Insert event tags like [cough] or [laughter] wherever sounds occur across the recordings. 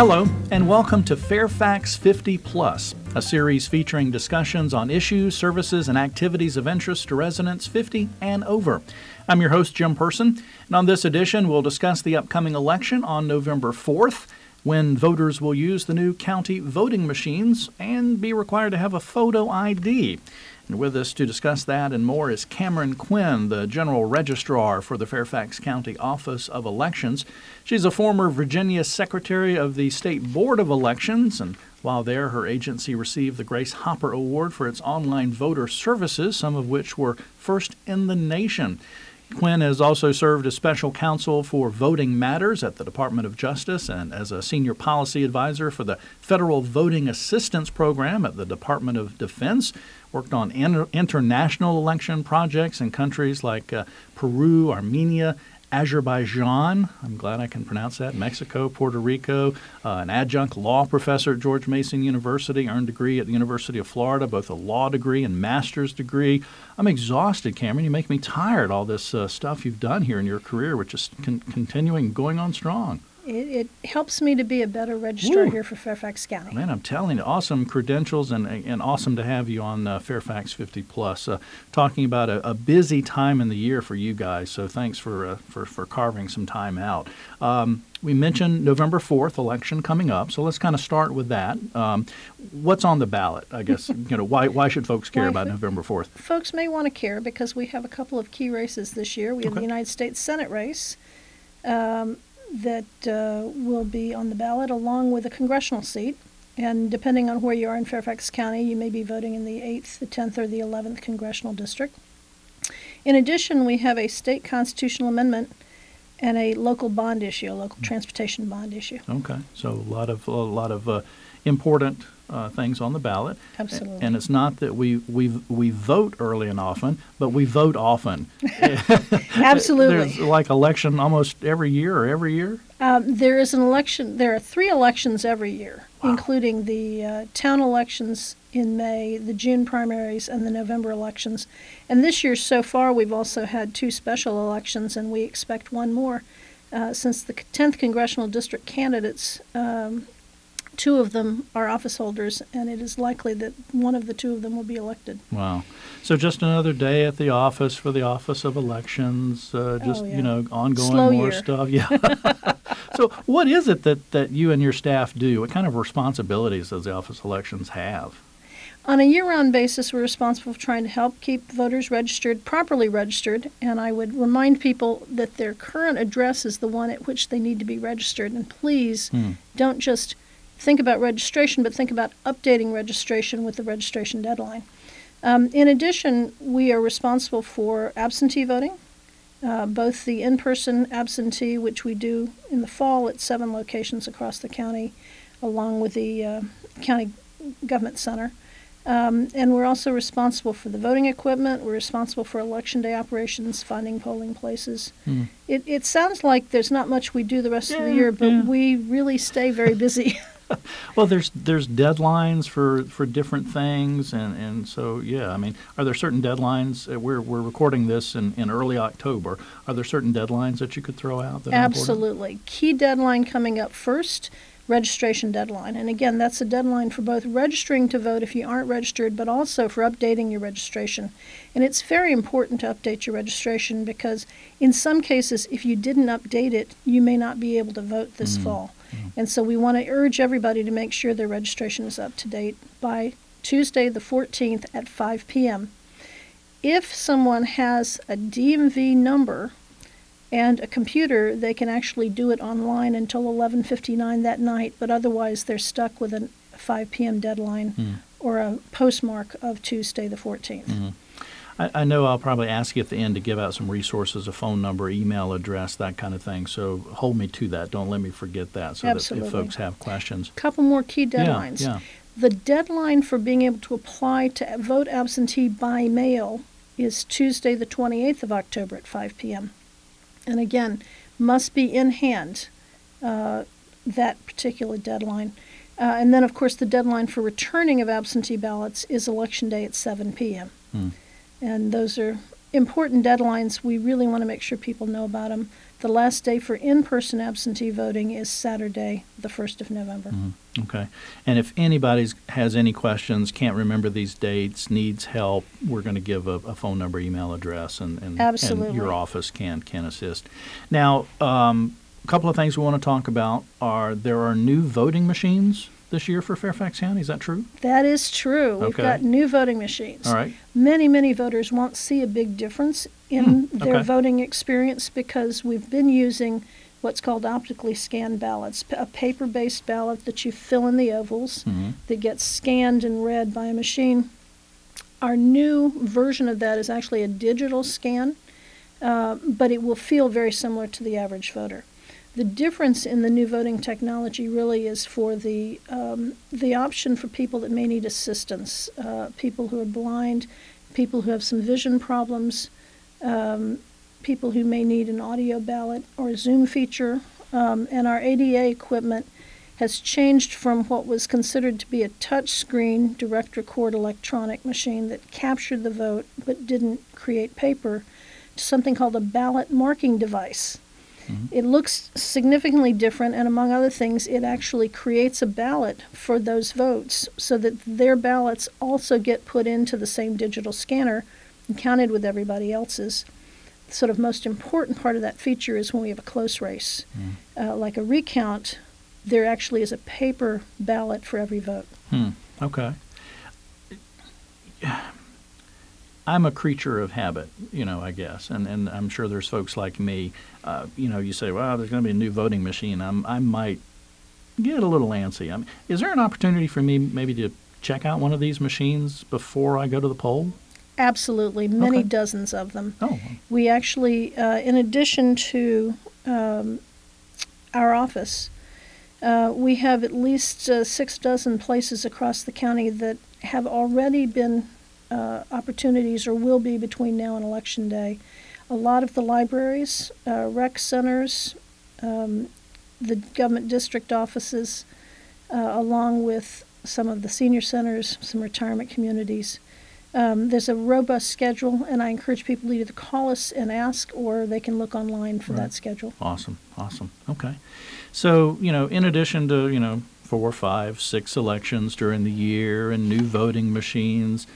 Hello, and welcome to Fairfax 50 Plus, a series featuring discussions on issues, services, and activities of interest to residents 50 and over. I'm your host, Jim Person, and on this edition, we'll discuss the upcoming election on November 4th, when voters will use the new county voting machines and be required to have a photo ID. And with us to discuss that and more is Cameron Quinn, the General Registrar for the Fairfax County Office of Elections. She's a former Virginia Secretary of the State Board of Elections, and while there, her agency received the Grace Hopper Award for its online voter services, some of which were first in the nation. Quinn has also served as special counsel for voting matters at the Department of Justice and as a senior policy advisor for the Federal Voting Assistance Program at the Department of Defense. Worked on inter- international election projects in countries like uh, Peru, Armenia, Azerbaijan, I'm glad I can pronounce that, Mexico, Puerto Rico, uh, an adjunct law professor at George Mason University, earned degree at the University of Florida, both a law degree and master's degree. I'm exhausted, Cameron. You make me tired, all this uh, stuff you've done here in your career, which is con- continuing, going on strong. It, it helps me to be a better registrar Woo. here for Fairfax County. Man, I'm telling you, awesome credentials and and awesome to have you on uh, Fairfax 50 Plus, uh, talking about a, a busy time in the year for you guys. So thanks for uh, for for carving some time out. Um, we mentioned November 4th election coming up, so let's kind of start with that. Um, what's on the ballot? I guess [laughs] you know why why should folks care Why about November 4th? Folks may want to care because we have a couple of key races this year. We have Okay. the United States Senate race um, that uh, will be on the ballot, along with a congressional seat. And depending on where you are in Fairfax County, you may be voting in the 8th, the 10th, or the 11th congressional district. In addition, we have a state constitutional amendment and a local bond issue, a local transportation bond issue. Okay, so a lot of a lot of uh, important uh, things on the ballot. Absolutely. And it's not that we we we vote early and often, but we vote often. [laughs] [laughs] Absolutely. There's like election almost every year or every year. Um, there is an election. There are three elections every year, Wow. including the uh, town elections in May, the June primaries, and the November elections. And this year, so far, we've also had two special elections, and we expect one more. Uh, since the 10th congressional district candidates, um, two of them are office holders, and it is likely that one of the two of them will be elected. Wow. So just another day at the office for the Office of Elections. Uh, just Oh, yeah. you know, ongoing Slow more year. stuff. Yeah. [laughs] so what is it that that you and your staff do? What kind of responsibilities does the Office of Elections have? On a year round basis, we're responsible for trying to help keep voters registered, properly registered, and I would remind people that their current address is the one at which they need to be registered. And please Hmm. don't just think about registration, but think about updating registration with the registration deadline. Um, in addition, we are responsible for absentee voting, uh, both the in person absentee, which we do in the fall at seven locations across the county, along with the uh, county government center. Um, and we're also responsible for the voting equipment. We're responsible for election day operations, finding polling places. Hmm. It, it sounds like there's not much we do the rest of the year, but yeah. we really stay very busy. [laughs] [laughs] Well, there's there's deadlines for, for different things, and, and so yeah. I mean, are there certain deadlines? Uh, We're we're recording this in, in early October. Are there certain deadlines that you could throw out? Absolutely. Key deadline coming up first registration deadline. And again, that's a deadline for both registering to vote if you aren't registered, but also for updating your registration. And it's very important to update your registration because, in some cases, if you didn't update it, you may not be able to vote this fall. And so we want to urge everybody to make sure their registration is up to date by Tuesday, the 14th at 5 p.m. If someone has a DMV number, and a computer, they can actually do it online until 11:59 that night. But otherwise, they're stuck with a 5 p.m. deadline Hmm. or a postmark of Tuesday the 14th. Mhm. I, I know I'll probably ask you at the end to give out some resources, a phone number, email address, that kind of thing. So hold me to that. Don't let me forget that. So that if folks have questions, A Couple more key Yeah, deadlines. yeah. The deadline for being able to apply to vote absentee by mail is Tuesday the 28th of October at 5 p.m. And again, must be in hand uh, that particular deadline. Uh, and then, of course, the deadline for returning of absentee ballots is Election Day at 7 p.m. Hmm. And those are important deadlines, we really want to make sure people know about them. The last day for in-person absentee voting is Saturday, the 1st of November. Mhm. Okay. And if anybody has any questions, can't remember these dates, needs help, we're going to give a, a phone number, email address, and, and, and your office can can assist. Now, um, a couple of things we want to talk about are there are new voting machines this year for Fairfax County. Is that true? That is true. We've Okay. got new voting machines. All right. Many, many voters won't see a big difference in Hmm, their okay. voting experience because we've been using what's called optically scanned ballots, a paper-based ballot that you fill in the ovals Mhm. that gets scanned and read by a machine. Our new version of that is actually a digital scan, uh, but it will feel very similar to the average voter. The difference in the new voting technology really is for the um, the option for people that may need assistance, uh, people who are blind, people who have some vision problems, um, people who may need an audio ballot or a Zoom feature, um, and our ADA equipment has changed from what was considered to be a touch screen direct record electronic machine that captured the vote but didn't create paper to something called a ballot marking device. It looks significantly different, and among other things, it actually creates a ballot for those votes so that their ballots also get put into the same digital scanner and counted with everybody else's. The sort of most important part of that feature is when we have a close race. Uh, like a recount, there actually is a paper ballot for every vote. Hmm. Okay. I'm a creature of habit, you know, I guess, and, and I'm sure there's folks like me. Uh, you know, you say, well, there's going to be a new voting machine. I'm, I might get a little antsy. I mean, is there an opportunity for me maybe to check out one of these machines before I go to the poll? Absolutely, many Okay. dozens of them. Oh, We actually, uh, in addition to um, our office, uh, we have at least uh, six dozen places across the county that have already been uh, opportunities or will be between now and election day. A lot of the libraries, uh, rec centers, um, the government district offices, uh, along with some of the senior centers, some retirement communities. Um, there's a robust schedule, and I encourage people to either call us and ask, or they can look online for Right. that schedule. awesome, awesome. Okay. So, you know, in addition to, you know, four, five, six elections during the year and new voting machines,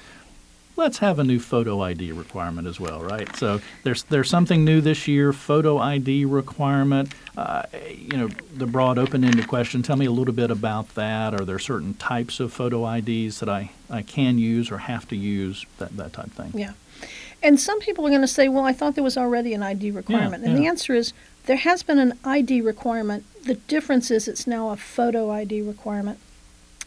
let's have a new photo ID requirement as well, right? So there's there's something new this year, photo ID requirement. Uh, you know, the broad open-ended question. Tell me a little bit about that. Are there certain types of photo IDs that I, I can use or have to use? That that type thing. Yeah. And some people are going to say, well, I thought there was already an ID requirement. and the answer is there has been an ID requirement. The difference is it's now a photo ID requirement.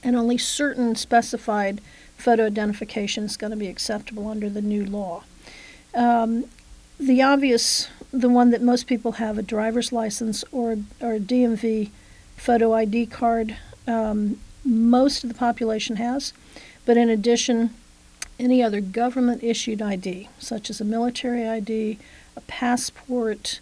And only certain specified photo identification is going to be acceptable under the new law. Um, the obvious, the one that most people have, a driver's license or, or a DMV photo ID card, um, most of the population has. But in addition, any other government issued ID, such as a military ID, a passport,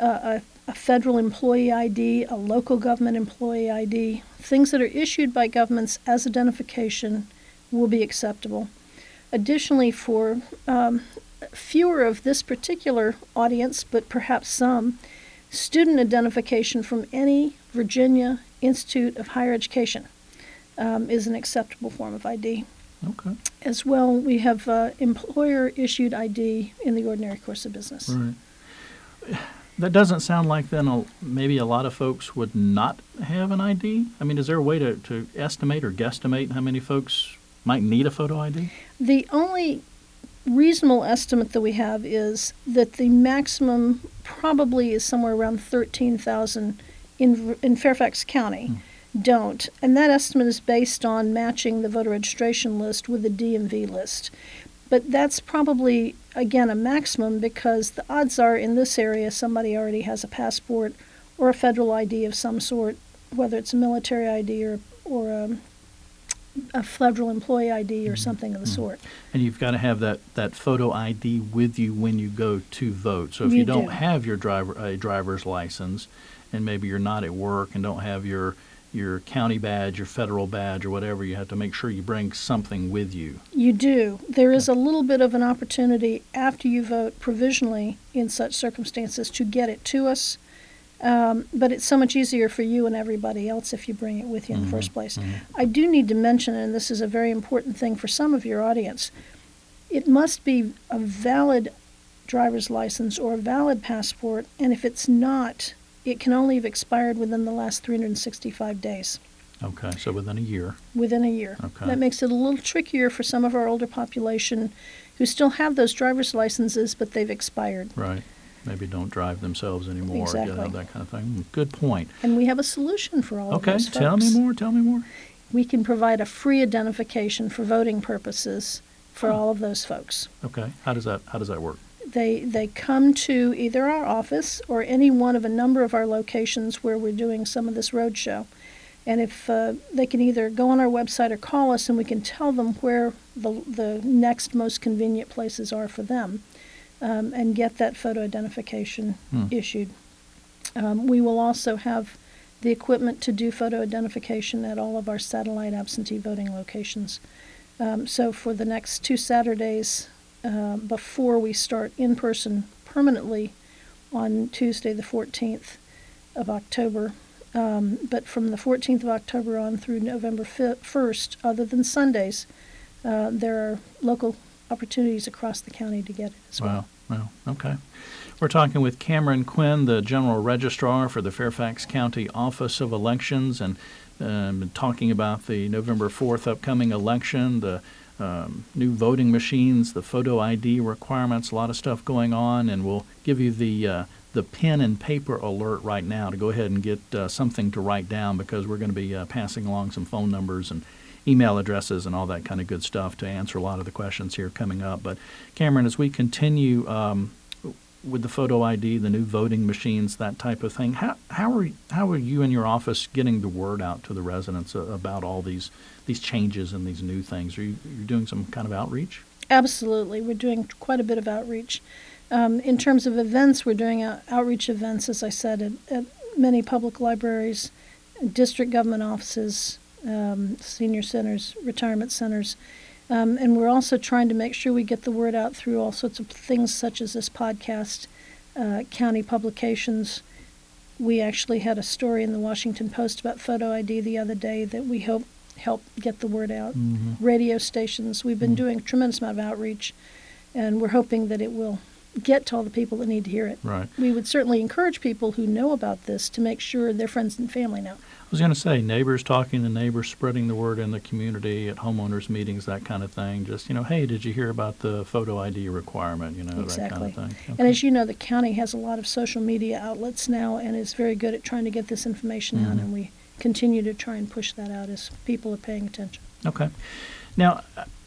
uh, a, a federal employee ID, a local government employee ID, things that are issued by governments as identification will be acceptable. Additionally, for um, fewer of this particular audience, but perhaps some, student identification from any Virginia Institute of Higher Education um, is an acceptable form of ID. Okay. As well, we have uh, employer-issued ID in the ordinary course of business. Right. That doesn't sound like then a, maybe a lot of folks would not have an ID. I mean, is there a way to, to estimate or guesstimate how many folks might need a photo ID? The only reasonable estimate that we have is that the maximum probably is somewhere around 13,000 in, in Fairfax County hmm. don't. And that estimate is based on matching the voter registration list with the DMV list. But that's probably, again, a maximum because the odds are in this area somebody already has a passport or a federal ID of some sort, whether it's a military ID or, or a, a federal employee ID or mm-hmm. something of the mm-hmm. sort. And you've got to have that, that photo ID with you when you go to vote. So if you, You don't do. have your driver a driver's license, and maybe you're not at work and don't have your your county badge, your federal badge, or whatever, you have to make sure you bring something with you. You do. There is a little bit of an opportunity after you vote provisionally in such circumstances to get it to us. Um, but it's so much easier for you and everybody else if you bring it with you in the first place. I do need to mention, and this is a very important thing for some of your audience, it must be a valid driver's license or a valid passport, and if it's not, it can only have expired within the last 365 days. Okay, so within a year. within a year. Okay. That makes it a little trickier for some of our older population who still have those driver's licenses, but they've expired. Right. Maybe don't drive themselves anymore. you know, Exactly. that kind of thing. Good point. And we have a solution for all Okay, of those tell me more. Tell me more. We can provide a free identification for voting purposes for Oh. all of those folks. Okay. How does that How does that work? They they come to either our office or any one of a number of our locations where we're doing some of this roadshow. And if uh, they can either go on our website or call us, and we can tell them where the the next most convenient places are for them, um, and get that photo identification Hmm. issued. Um, we will also have the equipment to do photo identification at all of our satellite absentee voting locations. Um, so for the next two Saturdays, uh, before we start in person permanently on Tuesday, the 14th of October. Um, but from the 14th of October on through November fi- 1st, other than Sundays, uh, there are local opportunities across the county to get it as well. Wow. Wow. Okay. We're talking with Cameron Quinn, the General Registrar for the Fairfax County Office of Elections, and um, talking about the November 4th upcoming election, the um, new voting machines, the photo ID requirements, a lot of stuff going on, and we'll give you the uh, the pen and paper alert right now to go ahead and get uh, something to write down because we're going to be uh, passing along some phone numbers and email addresses and all that kind of good stuff to answer a lot of the questions here coming up. But Cameron, as we continue um, with the photo ID, the new voting machines, that type of thing, how how are how are you and your office getting the word out to the residents uh, about all these these changes and these new things? Are you you doing some kind of outreach? Absolutely. We're doing quite a bit of outreach. Um, in terms of events, we're doing out- outreach events, as I said, at, at many public libraries, district government offices, um, senior centers, retirement centers. Um, and we're also trying to make sure we get the word out through all sorts of things such as this podcast, uh, county publications. We actually had a story in the Washington Post about photo ID the other day that we hope help get the word out. Mm-hmm. Radio stations. We've been Mm. doing a tremendous amount of outreach, and we're hoping that it will get to all the people that need to hear it. Right. We would certainly encourage people who know about this to make sure their friends and family know. I was going to say neighbors talking to neighbors, spreading the word in the community at homeowners meetings, that kind of thing. Just you know, hey, did you hear about the photo ID requirement? You know, that exactly. kind of thing. And as you know, the county has a lot of social media outlets now and is very good at trying to get this information out, Mhm. and we continue to try and push that out as people are paying attention. Okay. Now,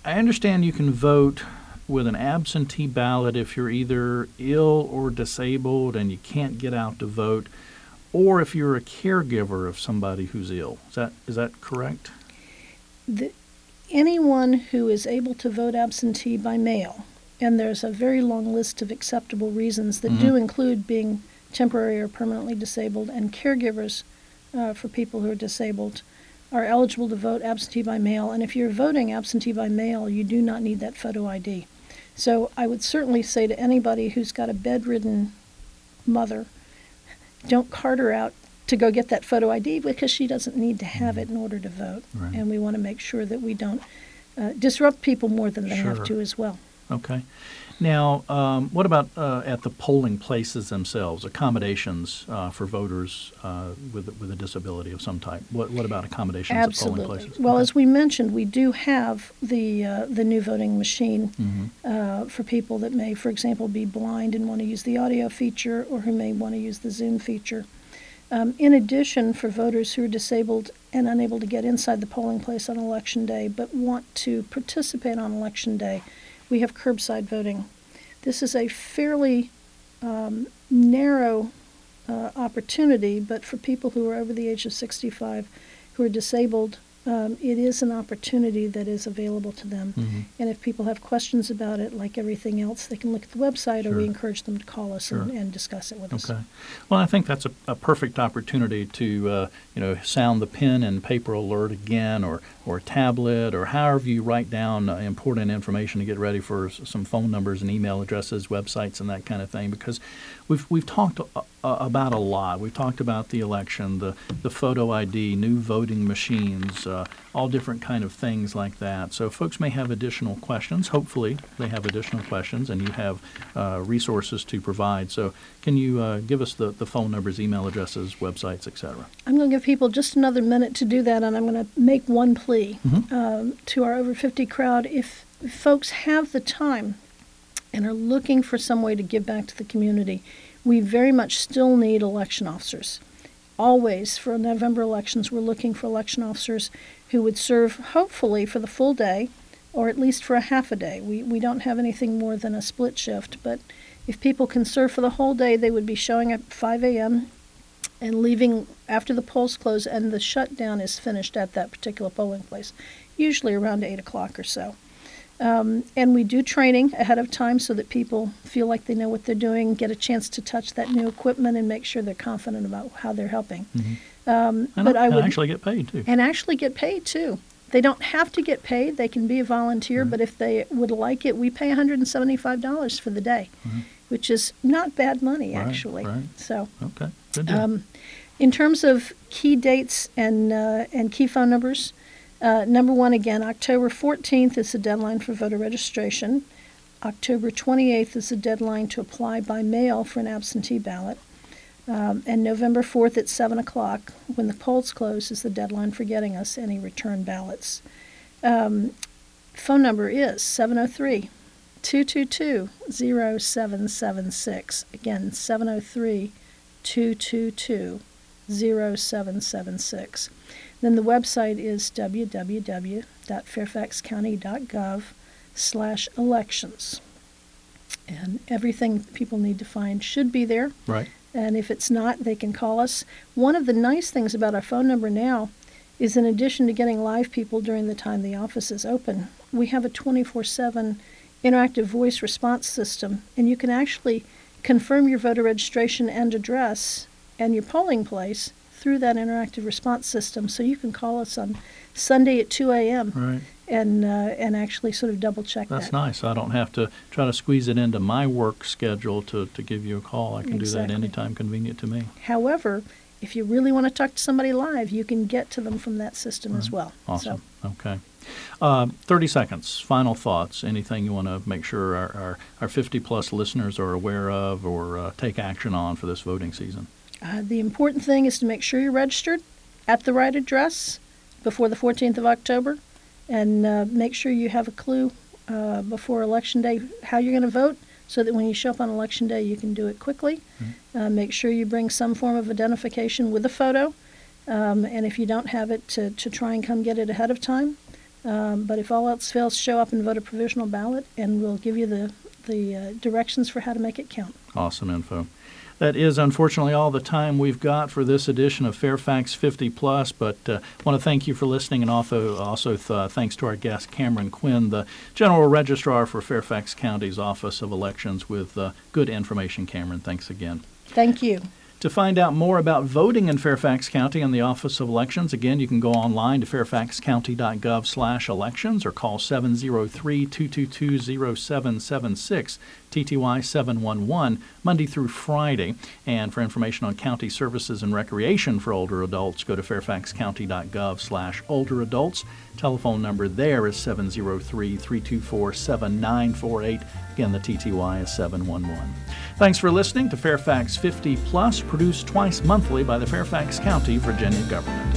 I understand you can vote with an absentee ballot if you're either ill or disabled and you can't get out to vote, or if you're a caregiver of somebody who's ill. Is that is that correct? the, anyone who is able to vote absentee by mail, and there's a very long list of acceptable reasons that do Mhm. include being temporary or permanently disabled, and caregivers uh, for people who are disabled are eligible to vote absentee by mail. And if you're voting absentee by mail, you do not need that photo ID. So I would certainly say to anybody who's got a bedridden mother, don't cart her out to go get that photo ID because she doesn't need to have it in order to vote. Right. And we want to make sure that we don't uh, disrupt people more than they Sure. have to as well. Okay. Now, um, what about uh, at the polling places themselves? Accommodations uh, for voters uh, with with a disability of some type. What what about accommodations at polling Absolutely. places? Well, Okay. as we mentioned, we do have the uh, the new voting machine Mhm. uh, for people that may, for example, be blind and want to use the audio feature, or who may want to use the Zoom feature. Um, in addition, for voters who are disabled and unable to get inside the polling place on election day, but want to participate on election day, we have curbside voting. This is a fairly um, narrow uh, opportunity, but for people who are over the age of 65, who are disabled um, it is an opportunity that is available to them. Mm-hmm. And if people have questions about it, like everything else, they can look at the website, or we encourage them to call us and, Sure. and discuss it with us. Okay. Well, I think that's a, a perfect opportunity to, uh, you know, sound the pen and paper alert again, or or tablet, or however you write down uh, important information to get ready for s- some phone numbers and email addresses, websites, and that kind of thing. Because we've we've talked uh, uh, about a lot. We've talked about the election, the the photo ID, new voting machines, uh, all different kind of things like that. So folks may have additional questions. Hopefully, they have additional questions, and you have uh, resources to provide. So, can you uh, give us the, the phone numbers, email addresses, websites, etc.? I'm going to give people just another minute to do that, and I'm going to make one plea Mhm. um, to our over 50 crowd. If folks have the time and are looking for some way to give back to the community, we very much still need election officers. Always, for November elections, we're looking for election officers who would serve, hopefully, for the full day or at least for a half a day. We, we don't have anything more than a split shift, but if people can serve for the whole day, they would be showing up at 5 a.m. and leaving after the polls close and the shutdown is finished at that particular polling place, usually around 8 o'clock or so. Um, and we do training ahead of time so that people feel like they know what they're doing, get a chance to touch that new equipment, and make sure they're confident about how they're helping. Um, And, but I would actually get paid too. and actually get paid too. They don't have to get paid; they can be a volunteer. Right. But if they would like it, we pay $175 for the day, which is not bad money Right, actually. right. So. Okay, good deal. Um, in terms of key dates and uh, and key phone numbers, uh, number one again, October 14th is the deadline for voter registration. October 28th is the deadline to apply by mail for an absentee ballot. Um, and November 4th at 7 o'clock, when the polls close, is the deadline for getting us any return ballots. Um, phone number is 703 222 0776. Again, 703 222 0776. Then the website is www.fairfaxcounty.gov slash elections. And everything people need to find should be there. right. And if it's not, they can call us. One of the nice things about our phone number now is in addition to getting live people during the time the office is open, we have a 24 7 interactive voice response system. And you can actually confirm your voter registration and address and your polling place through that interactive response system. So you can call us on Sunday at 2 a.m. Right. and uh, and actually sort of double check That's that. nice. I don't have to try to squeeze it into my work schedule to, to give you a call. I can do that Exactly. anytime convenient to me. However, if you really want to talk to somebody live, you can get to them from that system as well. Awesome. So, Okay. Uh, 30 seconds. Final thoughts. Anything you want to make sure our, our, our 50 plus listeners are aware of or uh, take action on for this voting season? Uh, the important thing is to make sure you're registered at the right address before the 14th of October, and uh, make sure you have a clue uh, before Election Day how you're going to vote, so that when you show up on Election Day, you can do it quickly. Uh, make sure you bring some form of identification with a photo, um, and if you don't have it, to, to try and come get it ahead of time. Um, but if all else fails, show up and vote a provisional ballot, and we'll give you the the uh, directions for how to make it count. Awesome info. That is unfortunately all the time we've got for this edition of Fairfax 50 Plus. But uh, want to thank you for listening, and also also th- thanks to our guest Cameron Quinn, the General Registrar for Fairfax County's Office of Elections, with uh, good information. Cameron, thanks again. Thank you. To find out more about voting in Fairfax County and the Office of Elections, again, you can go online to fairfaxcounty.gov/elections or call 703-222-0776, TTY 711, Monday through Friday. And for information on county services and recreation for older adults, go to fairfaxcounty.gov/olderadults. Telephone number there is 703-324-7948. Again, the TTY is 711. Thanks for listening to Fairfax 50 Plus, produced twice monthly by the Fairfax County, Virginia government.